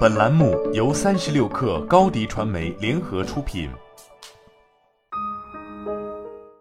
本栏目由三十六氪高低传媒联合出品。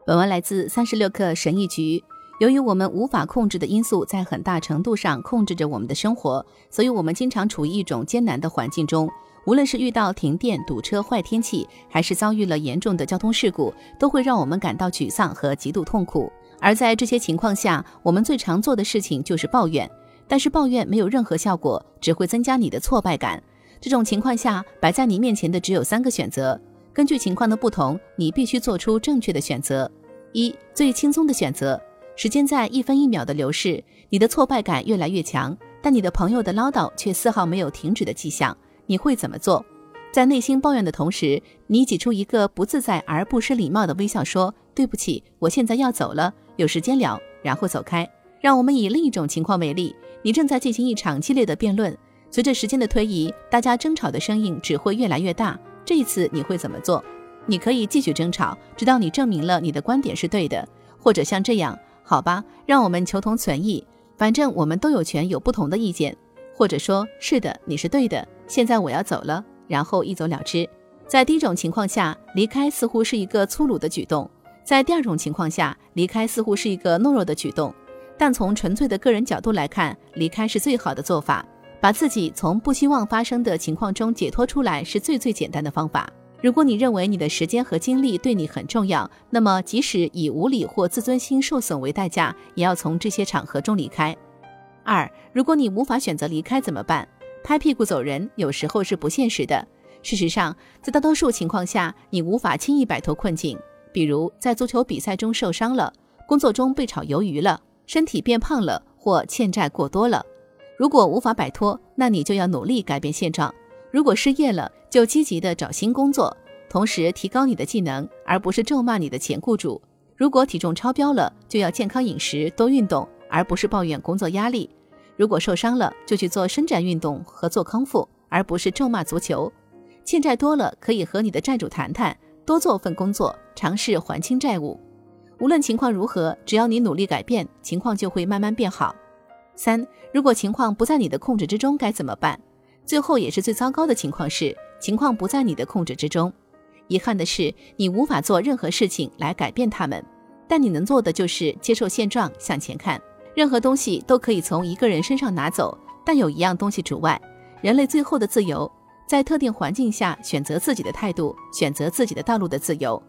本文来自三十六氪神译局。由于我们无法控制的因素在很大程度上控制着我们的生活，所以我们经常处于一种艰难的环境中。无论是遇到停电、堵车、坏天气，还是遭遇了严重的交通事故，都会让我们感到沮丧和极度痛苦。而在这些情况下，我们最常做的事情就是抱怨。但是抱怨没有任何效果，只会增加你的挫败感。这种情况下，摆在你面前的只有三个选择。根据情况的不同，你必须做出正确的选择。一、最轻松的选择。时间在一分一秒的流逝，你的挫败感越来越强，但你的朋友的唠叨却丝毫没有停止的迹象。你会怎么做？在内心抱怨的同时，你挤出一个不自在而不失礼貌的微笑，说：“对不起，我现在要走了，有时间聊。”然后走开。让我们以另一种情况为例。你正在进行一场激烈的辩论，随着时间的推移，大家争吵的声音只会越来越大。这一次你会怎么做？你可以继续争吵，直到你证明了你的观点是对的，或者像这样，好吧，让我们求同存异，反正我们都有权有不同的意见，或者说，是的，你是对的，现在我要走了，然后一走了之。在第一种情况下，离开似乎是一个粗鲁的举动；在第二种情况下，离开似乎是一个懦弱的举动。但从纯粹的个人角度来看，离开是最好的做法。把自己从不希望发生的情况中解脱出来，是最最简单的方法。如果你认为你的时间和精力对你很重要，那么即使以无理或自尊心受损为代价，也要从这些场合中离开。二，如果你无法选择离开怎么办？拍屁股走人有时候是不现实的。事实上，在大多数情况下，你无法轻易摆脱困境。比如在足球比赛中受伤了，工作中被炒鱿鱼了。身体变胖了或欠债过多了，如果无法摆脱，那你就要努力改变现状。如果失业了，就积极的找新工作，同时提高你的技能，而不是咒骂你的前雇主。如果体重超标了，就要健康饮食，多运动，而不是抱怨工作压力。如果受伤了，就去做伸展运动和做康复，而不是咒骂足球。欠债多了，可以和你的债主谈谈，多做份工作，尝试还清债务。无论情况如何，只要你努力改变，情况就会慢慢变好。三，如果情况不在你的控制之中，该怎么办？最后也是最糟糕的情况是，情况不在你的控制之中。遗憾的是，你无法做任何事情来改变它们，但你能做的就是接受现状，向前看。任何东西都可以从一个人身上拿走，但有一样东西除外：人类最后的自由，在特定环境下选择自己的态度，选择自己的道路的自由。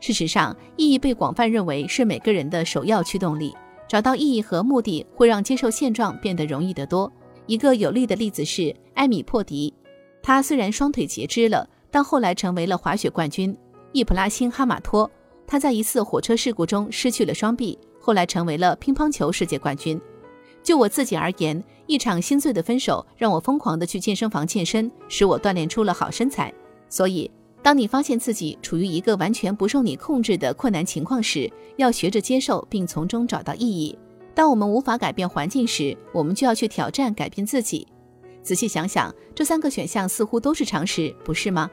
事实上，意义被广泛认为是每个人的首要驱动力。找到意义和目的，会让接受现状变得容易得多。一个有力的例子是埃米·珀迪，他虽然双腿截肢了，但后来成为了滑雪冠军。易普拉辛·哈马托，他在一次火车事故中失去了双臂，后来成为了乒乓球世界冠军。就我自己而言，一场心碎的分手让我疯狂地去健身房健身，使我锻炼出了好身材。所以。当你发现自己处于一个完全不受你控制的困难情况时，要学着接受并从中找到意义。当我们无法改变环境时，我们就要去挑战改变自己。仔细想想，这三个选项似乎都是常识，不是吗？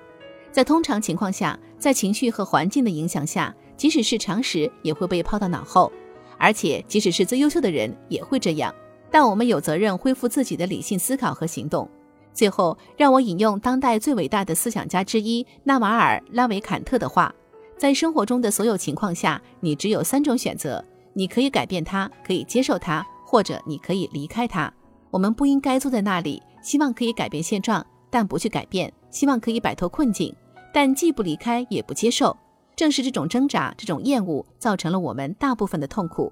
在通常情况下，在情绪和环境的影响下，即使是常识也会被抛到脑后，而且即使是最优秀的人也会这样。但我们有责任恢复自己的理性思考和行动。最后，让我引用当代最伟大的思想家之一纳瓦尔·拉维坎特的话：在生活中的所有情况下，你只有三种选择：你可以改变它，可以接受它，或者你可以离开它。我们不应该坐在那里，希望可以改变现状，但不去改变；希望可以摆脱困境，但既不离开也不接受。正是这种挣扎、这种厌恶，造成了我们大部分的痛苦。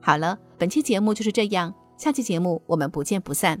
好了，本期节目就是这样，下期节目我们不见不散。